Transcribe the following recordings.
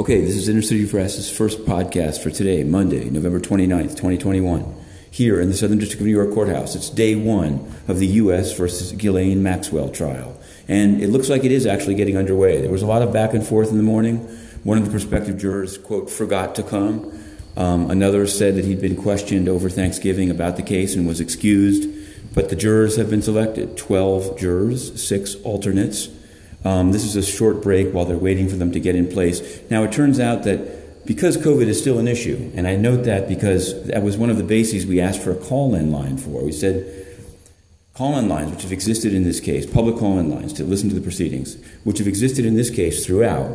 Okay, this is Inner City Press's first podcast for today, Monday, November 29th, 2021, here in the Southern District of New York Courthouse. It's day one of the U.S. versus Ghislaine Maxwell trial. And it looks like it is actually getting underway. There was a lot of back and forth in the morning. One of the prospective jurors, quote, forgot to come. Um, another said that he'd been questioned over Thanksgiving about the case and was excused. But the jurors have been selected 12 jurors, six alternates. Um, this is a short break while they're waiting for them to get in place. Now, it turns out that because COVID is still an issue, and I note that because that was one of the bases we asked for a call in line for. We said call in lines, which have existed in this case, public call in lines to listen to the proceedings, which have existed in this case throughout,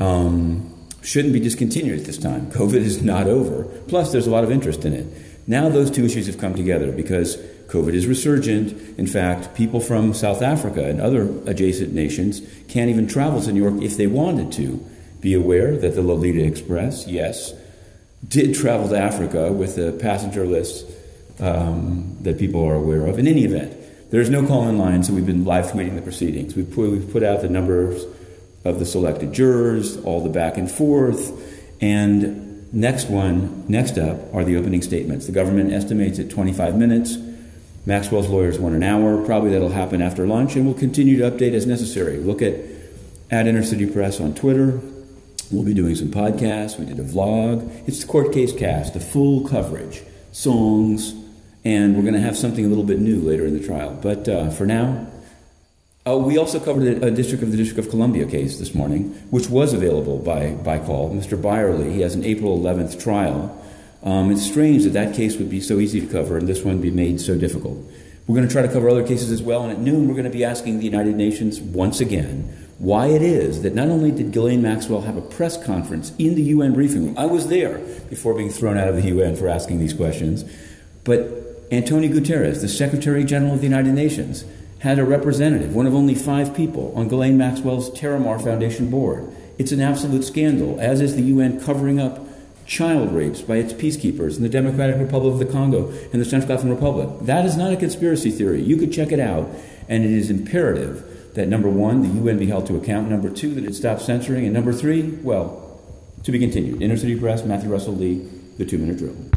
um, shouldn't be discontinued at this time. COVID is not over. Plus, there's a lot of interest in it. Now, those two issues have come together because COVID is resurgent. In fact, people from South Africa and other adjacent nations can't even travel to New York if they wanted to. Be aware that the Lolita Express, yes, did travel to Africa with a passenger list um, that people are aware of. In any event, there's no call in line, so we've been live tweeting the proceedings. We've put, we've put out the numbers of the selected jurors, all the back and forth, and next one, next up, are the opening statements. The government estimates at 25 minutes. Maxwell's lawyers want an hour. Probably that'll happen after lunch, and we'll continue to update as necessary. Look at at Inner City Press on Twitter. We'll be doing some podcasts. We did a vlog. It's the court case cast, the full coverage, songs, and we're going to have something a little bit new later in the trial. But uh, for now, uh, we also covered a, district of the District of Columbia case this morning, which was available by, by call. Mr. Byerly, he has an April 11th trial. Um, it's strange that that case would be so easy to cover and this one be made so difficult. We're going to try to cover other cases as well, and at noon we're going to be asking the United Nations once again why it is that not only did Ghislaine Maxwell have a press conference in the UN briefing room, I was there before being thrown out of the UN for asking these questions, but Antonio Guterres, the Secretary General of the United Nations, had a representative, one of only five people, on Ghislaine Maxwell's Terramar Foundation board. It's an absolute scandal, as is the UN covering up child rapes by its peacekeepers in the Democratic Republic of the Congo and the Central African Republic. That is not a conspiracy theory. You could check it out, and it is imperative that number one, the UN be held to account, number two, that it stop censoring, and number three, well, to be continued. Inner City Press, Matthew Russell Lee, The Two Minute Drill.